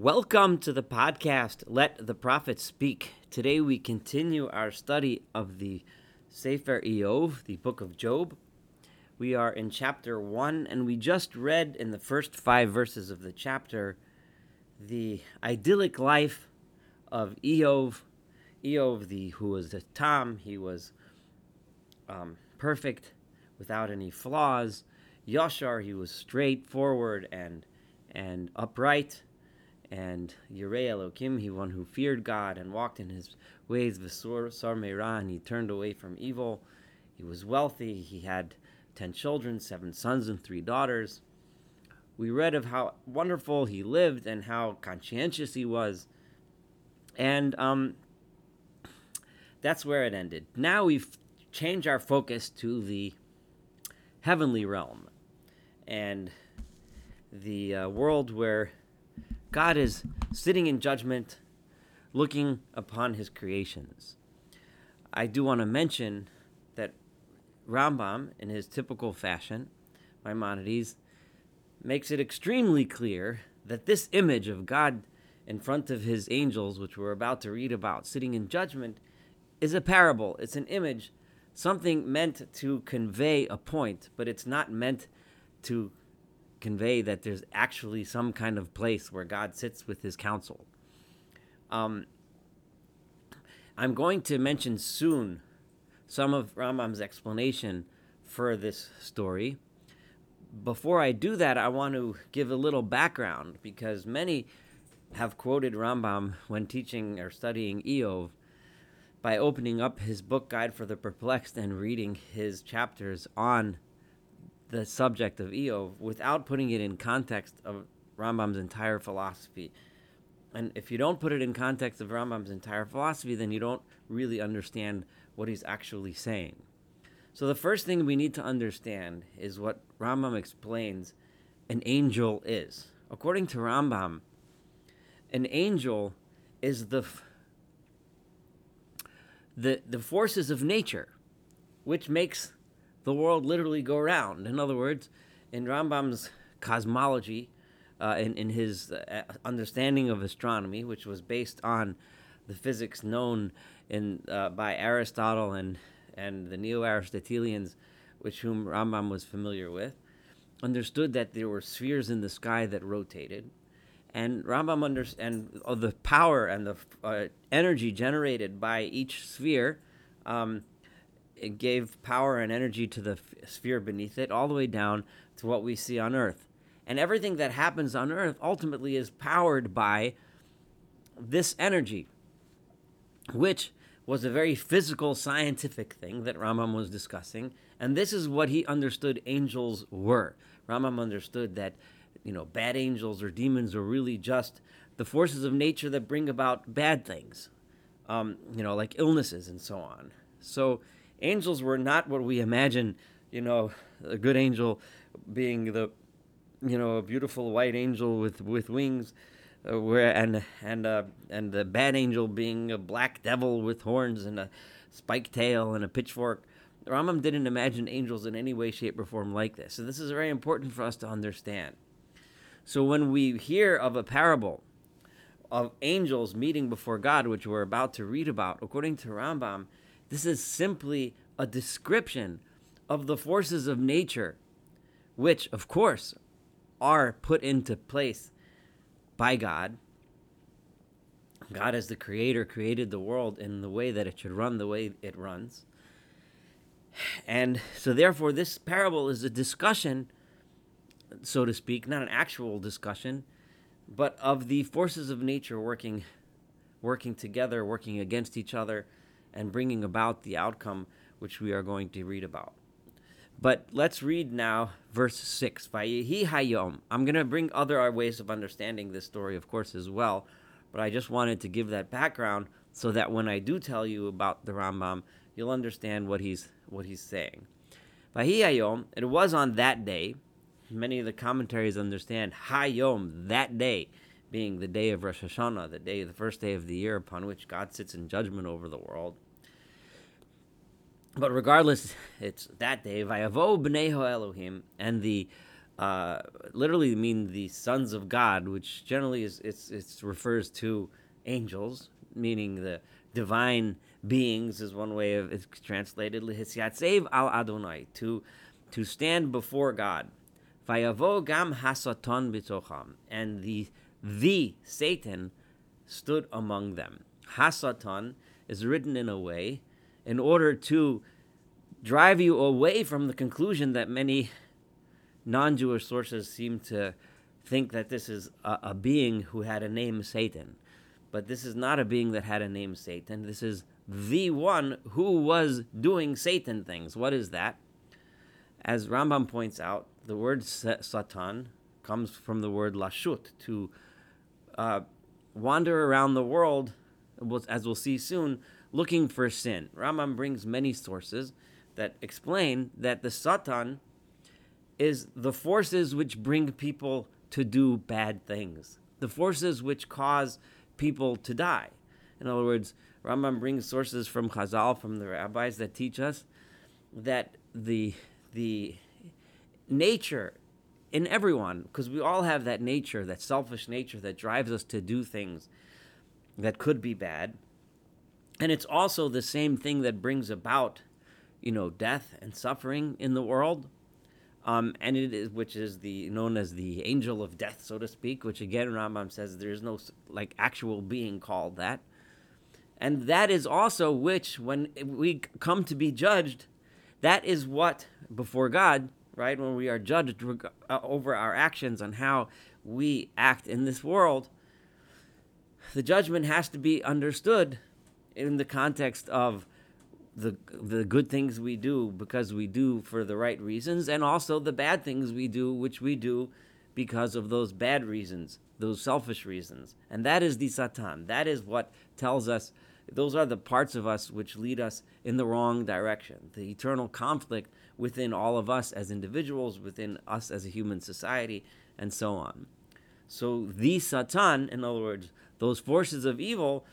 Welcome to the podcast, Let the Prophet Speak. Today we continue our study of the Sefer Eov, the book of Job. We are in chapter 1, and we just read in the first five verses of the chapter the idyllic life of Eov. Eov, the, who was a Tom, he was um, perfect, without any flaws. Yashar, he was straightforward and, and upright and Yirei Elokim, he one who feared God and walked in his ways, Visur Sar and he turned away from evil. He was wealthy. He had ten children, seven sons and three daughters. We read of how wonderful he lived and how conscientious he was. And um, that's where it ended. Now we've changed our focus to the heavenly realm and the uh, world where God is sitting in judgment, looking upon his creations. I do want to mention that Rambam, in his typical fashion, Maimonides, makes it extremely clear that this image of God in front of his angels, which we're about to read about, sitting in judgment, is a parable. It's an image, something meant to convey a point, but it's not meant to convey that there's actually some kind of place where God sits with his council. Um, I'm going to mention soon some of Rambam's explanation for this story. Before I do that, I want to give a little background because many have quoted Rambam when teaching or studying Eov by opening up his book Guide for the Perplexed and reading his chapters on the subject of Eov without putting it in context of Rambam's entire philosophy. And if you don't put it in context of Rambam's entire philosophy, then you don't really understand what he's actually saying. So the first thing we need to understand is what Rambam explains an angel is. According to Rambam, an angel is the the the forces of nature, which makes the world literally go round. In other words, in Rambam's cosmology, uh, in, in his uh, understanding of astronomy, which was based on the physics known in uh, by Aristotle and and the Neo-Aristotelians, which whom Rambam was familiar with, understood that there were spheres in the sky that rotated, and Rambam under and uh, the power and the uh, energy generated by each sphere. Um, it gave power and energy to the sphere beneath it, all the way down to what we see on Earth. And everything that happens on Earth ultimately is powered by this energy, which was a very physical, scientific thing that Rambam was discussing. And this is what he understood angels were. Rambam understood that, you know, bad angels or demons are really just the forces of nature that bring about bad things, um, you know, like illnesses and so on. So angels were not what we imagine, you know, a good angel being the, you know, a beautiful white angel with, with wings. Uh, where and and uh, and the bad angel being a black devil with horns and a spiked tail and a pitchfork. Rambam didn't imagine angels in any way, shape, or form like this. So this is very important for us to understand. So when we hear of a parable of angels meeting before God, which we're about to read about, according to Rambam, this is simply a description of the forces of nature, which, of course, are put into place by God. God, as the creator, created the world in the way that it should run the way it runs. And so, therefore, this parable is a discussion, so to speak, not an actual discussion, but of the forces of nature working, working together, working against each other, and bringing about the outcome which we are going to read about. But let's read now verse 6. Vayihi hayom. I'm going to bring other ways of understanding this story, of course, as well. But I just wanted to give that background so that when I do tell you about the Rambam, you'll understand what he's what he's saying. Vayihi hayom. It was on that day. Many of the commentaries understand hayom, that day, being the day of Rosh Hashanah, the day, the first day of the year upon which God sits in judgment over the world. But regardless, it's that day. Vayavo b'nei Elohim, and the uh, literally mean the sons of God, which generally is it's it refers to angels, meaning the divine beings is one way of it's translated lehisyatzev al Adonai to to stand before God. Vayavo gam hasaton bitocham, and the the Satan stood among them. Hasatan is written in a way in order to drive you away from the conclusion that many non-Jewish sources seem to think that this is a, a being who had a name Satan. But this is not a being that had a name Satan. This is the one who was doing Satan things. What is that? As Rambam points out, the word Satan comes from the word lashut, to uh, wander around the world, as we'll see soon, looking for sin. Rambam brings many sources that explain that the Satan is the forces which bring people to do bad things, the forces which cause people to die. In other words, Rambam brings sources from Chazal, from the rabbis that teach us that the the nature in everyone, because we all have that nature, that selfish nature that drives us to do things that could be bad. And it's also the same thing that brings about, you know, death and suffering in the world. Um, and it is, which is the known as the angel of death, so to speak. Which again, Rambam says there is no like actual being called that. And that is also which, when we come to be judged, that is what, before God, right, when we are judged uh, over our actions on how we act in this world, the judgment has to be understood in the context of the the good things we do because we do for the right reasons and also the bad things we do which we do because of those bad reasons those selfish reasons. And that is the satan. That is what tells us those are the parts of us which lead us in the wrong direction. The eternal conflict within all of us as individuals, within us as a human society, and so on. So the Satan, in other words, those forces of evil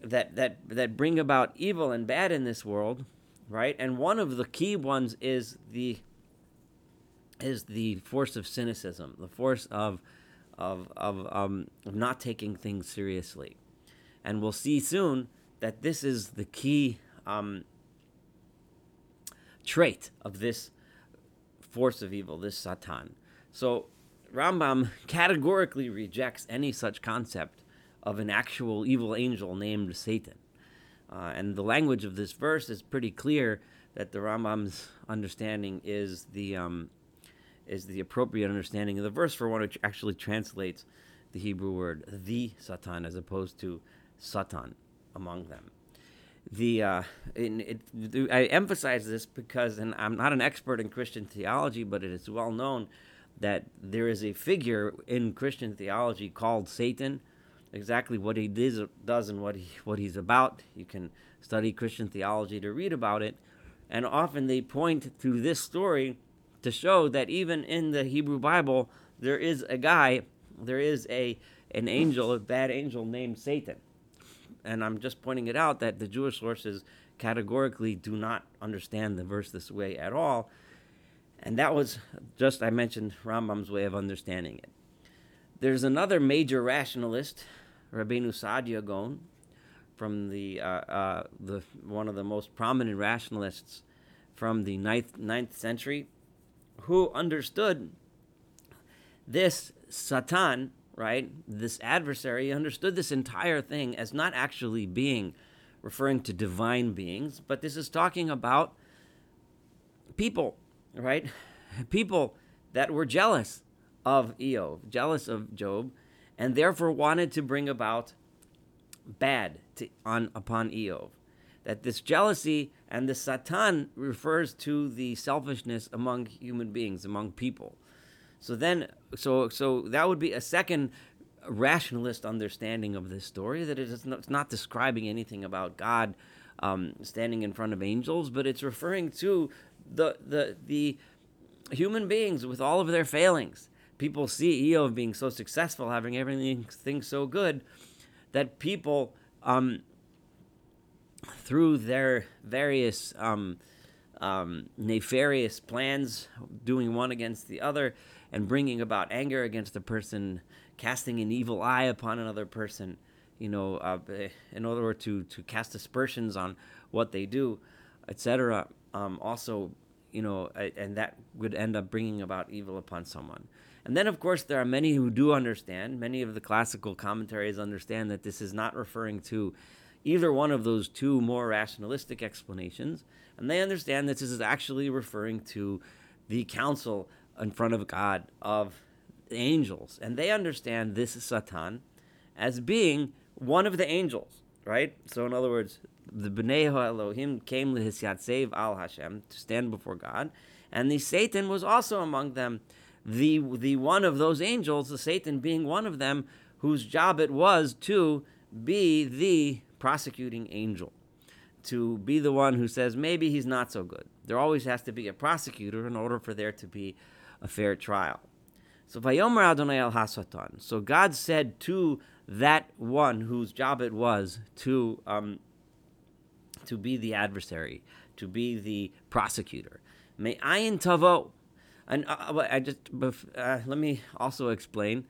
that that that bring about evil and bad in this world, right? And one of the key ones is the is the force of cynicism, the force of of of, um, of not taking things seriously and we'll see soon that this is the key um, trait of this force of evil, this Satan. So Rambam categorically rejects any such concept of an actual evil angel named Satan. Uh, and the language of this verse is pretty clear that the Rambam's understanding is the um, is the appropriate understanding of the verse for one which actually translates the Hebrew word the Satan as opposed to Satan among them. The uh, it, it, I emphasize this because, and I'm not an expert in Christian theology, but it is well known that there is a figure in Christian theology called Satan. Exactly what he does, does and what he what he's about. You can study Christian theology to read about it, and often they point to this story to show that even in the Hebrew Bible there is a guy, there is a an angel, a bad angel named Satan and I'm just pointing it out that the Jewish sources categorically do not understand the verse this way at all. And that was just, I mentioned, Rambam's way of understanding it. There's another major rationalist, Rabbeinu Saadia Gaon, from the, uh, uh, the one of the most prominent rationalists from the ninth, ninth century, who understood this Satan right? This adversary understood this entire thing as not actually being referring to divine beings, but this is talking about people, right? People that were jealous of Eov, jealous of Job, and therefore wanted to bring about bad to, on upon Eov. That this jealousy and the Satan refers to the selfishness among human beings, among people. So then, so so that would be a second rationalist understanding of this story that it is not, it's not describing anything about God um, standing in front of angels, but it's referring to the the the human beings with all of their failings. People see Eov being so successful, having everything so good, that people, um, through their various um, um, nefarious plans, doing one against the other, and bringing about anger against a person, casting an evil eye upon another person. You know, uh, in order to to cast aspersions on what they do, etc. Um, also, you know, and that would end up bringing about evil upon someone. And then, of course, there are many who do understand. Many of the classical commentaries understand that this is not referring to either one of those two more rationalistic explanations. And they understand that this is actually referring to the council in front of God of angels. And they understand this Satan as being one of the angels, right? So, in other words, the Bnei Elohim came to Hisyatsev al Hashem to stand before God, and the Satan was also among them. The the one of those angels, the Satan being one of them, whose job it was to be the prosecuting angel, to be the one who says maybe he's not so good. There always has to be a prosecutor in order for there to be a fair trial. So Vayomer Adonai al Hasatan. So God said to that one whose job it was to um, to be the adversary, to be the prosecutor. May ayin tavo. And uh, uh I just uh, let me also explain.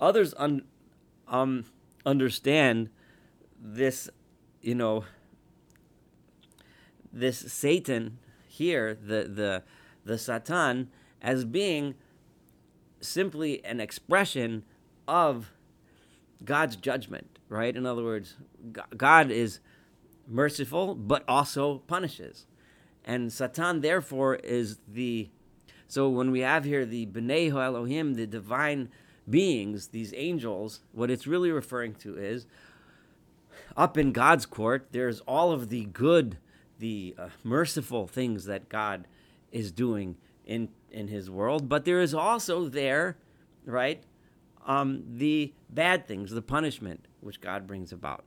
Others un, um, understand this, you know, this Satan here, the the the Satan, as being simply an expression of God's judgment, right? In other words, God is merciful, but also punishes. And Satan, therefore, is the. So when we have here the B'nai Elohim, the divine beings, these angels, what it's really referring to is up in God's court, there's all of the good, the uh, merciful things that God is doing in, in his world, but there is also there, right, um, the bad things, the punishment which God brings about.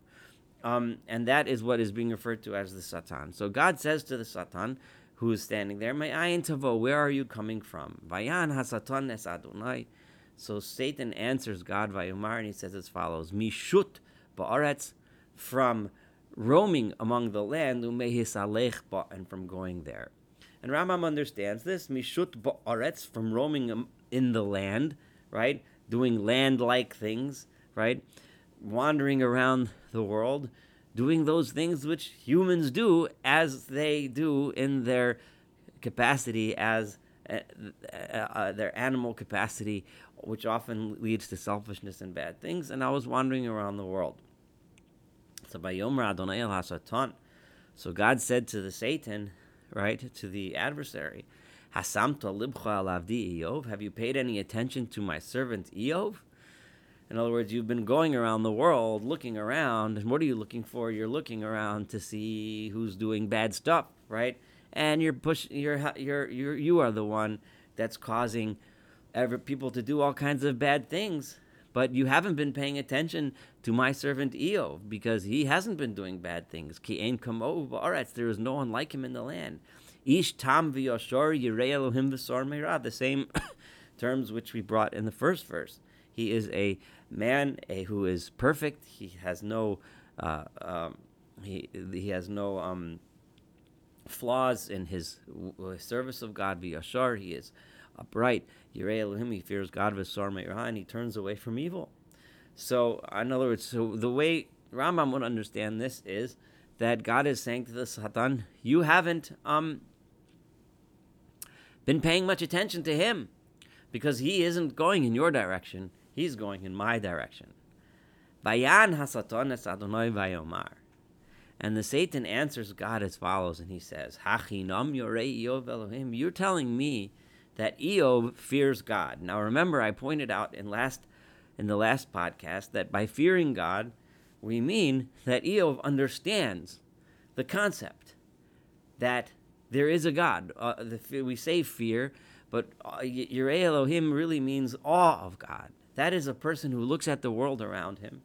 Um, and that is what is being referred to as the Satan. So God says to the Satan, who is standing there, My ayin tavo, where are you coming from? Vayan hasatan es Adonai. So Satan answers God vayumar, and he says as follows: Mishut ba'aretz, from roaming among the land, umehis ba, and from going there. And Rambam understands this: Mishut ba'aretz, from roaming in the land, right, doing land-like things, right wandering around the world, doing those things which humans do as they do in their capacity as uh, uh, their animal capacity, which often leads to selfishness and bad things. And I was wandering around the world. So Vayomer Adonai El so God said to the Satan, right, to the adversary, libcha have you paid any attention to my servant Eov? In other words, you've been going around the world looking around, and what are you looking for? You're looking around to see who's doing bad stuff, right? And you're push, you're you're you're you are the one that's causing ever people to do all kinds of bad things. But you haven't been paying attention to my servant Eov because he hasn't been doing bad things. Ki ein kamo There is no one like him in the land. Ish tam v'yoshor yirei Elohim v'sor The same terms which we brought in the first verse. He is a man a, who is perfect. He has no uh, um, he he has no um, flaws in his service of God. V'yashar, he is upright. Yirei Elohim, he fears God. V'sar me'irah, and he turns away from evil. So, in other words, so the way Rambam would understand this is that God is saying to the Satan, you haven't um, been paying much attention to him because he isn't going in your direction. He's going in my direction. Vayan hasatan es vayomar. And the Satan answers God as follows, and he says, Hachinam yorei Elohim. You're telling me that Eov fears God. Now remember, I pointed out in last in the last podcast that by fearing God, we mean that Eov understands the concept that there is a God. Uh, the, we say fear, but uh, Elohim really means awe of God. That is a person who looks at the world around him.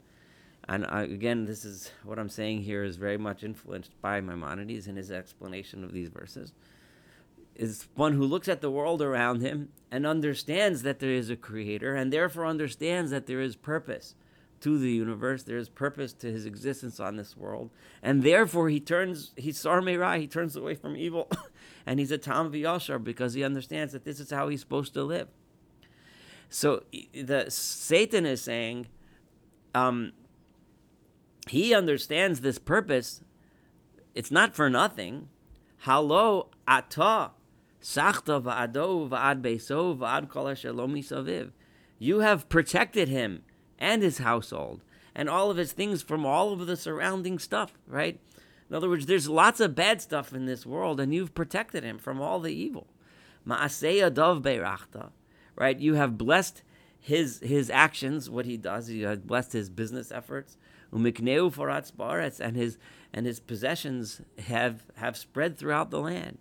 And uh, again, this is what I'm saying here is very much influenced by Maimonides and his explanation of these verses. Is one who looks at the world around him and understands that there is a creator and therefore understands that there is purpose to the universe. There is purpose to his existence on this world, and therefore he turns. He's sarmei He turns away from evil, and he's a tam v'yashar because he understands that this is how he's supposed to live. So the Satan is saying, um, he understands this purpose. It's not for nothing. Halo ata sachta va'ado va'ad beso va'ad kol saviv. You have protected him and his household and all of his things from all of the surrounding stuff, right? In other words, there's lots of bad stuff in this world, and you've protected him from all the evil. Ma'aseya dov right? You have blessed his his actions, what he does. You have blessed his business efforts. Umikneu foratz baretz, and his and his possessions have have spread throughout the land.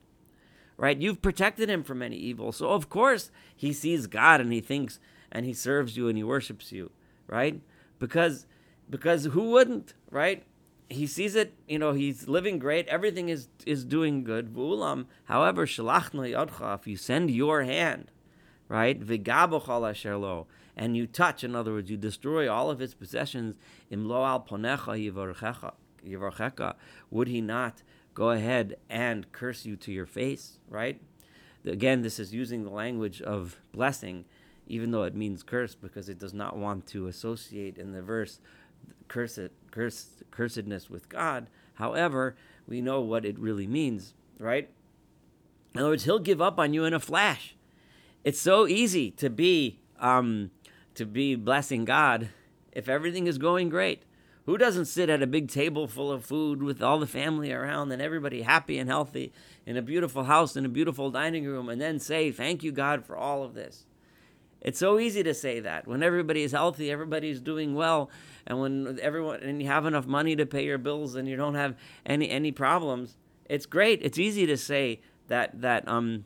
Right? You've protected him from any evil. So of course he sees God and he thinks and he serves you and he worships you right? Because because who wouldn't, right? He sees it, you know, he's living great, everything is is doing good. V'ulam, however, shalachna yodcha, if you send your hand, right? And you touch, in other words, you destroy all of his possessions, imlo al ponecha would he not go ahead and curse you to your face, right? Again, this is using the language of blessing even though it means curse because it does not want to associate in the verse cursed, curse, cursedness with God. However, we know what it really means, right? In other words, he'll give up on you in a flash. It's so easy to be um, to be blessing God if everything is going great. Who doesn't sit at a big table full of food with all the family around and everybody happy and healthy in a beautiful house in a beautiful dining room and then say, Thank you, God, for all of this? It's so easy to say that when everybody is healthy, everybody's doing well, and when everyone and you have enough money to pay your bills and you don't have any any problems. It's great. It's easy to say that that um.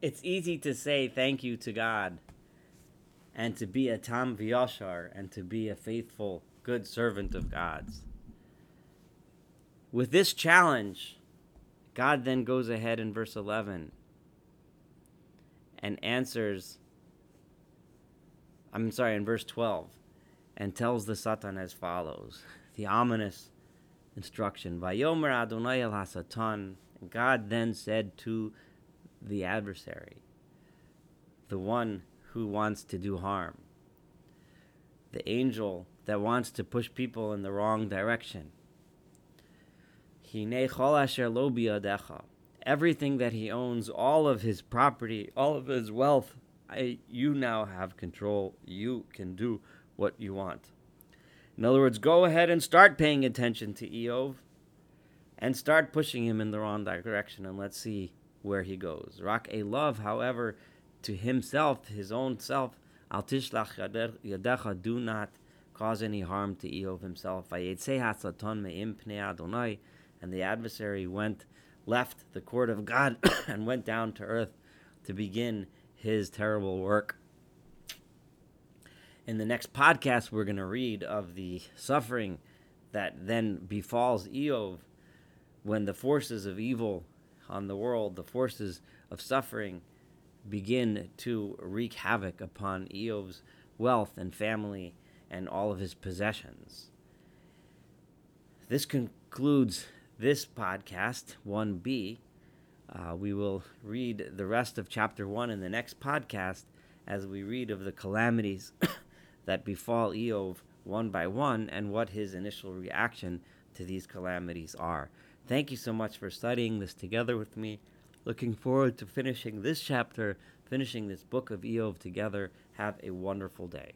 It's easy to say thank you to God, and to be a tam v'yashar, and to be a faithful, good servant of God's. With this challenge, God then goes ahead in verse eleven and answers, I'm sorry, in verse 12, and tells the Satan as follows the ominous instruction Vayomer Adonai el Hasatan. God then said to the adversary, the one who wants to do harm, the angel that wants to push people in the wrong direction. Everything that he owns, all of his property, all of his wealth. I, you now have control. You can do what you want. In other words, go ahead and start paying attention to Eov and start pushing him in the wrong direction and let's see where he goes. Rak a love, however, to himself, his own self, al tishlach yadecha, do not cause any harm to Eov himself. And the adversary went left the court of God and went down to earth to begin his terrible work. In the next podcast, we're going to read of the suffering that then befalls Eov when the forces of evil on the world, the forces of suffering, begin to wreak havoc upon Eov's wealth and family and all of his possessions. This concludes this podcast, 1b. Uh, we will read the rest of chapter 1 in the next podcast as we read of the calamities that befall Eov one by one and what his initial reaction to these calamities are. Thank you so much for studying this together with me. Looking forward to finishing this chapter, finishing this book of Eov together. Have a wonderful day.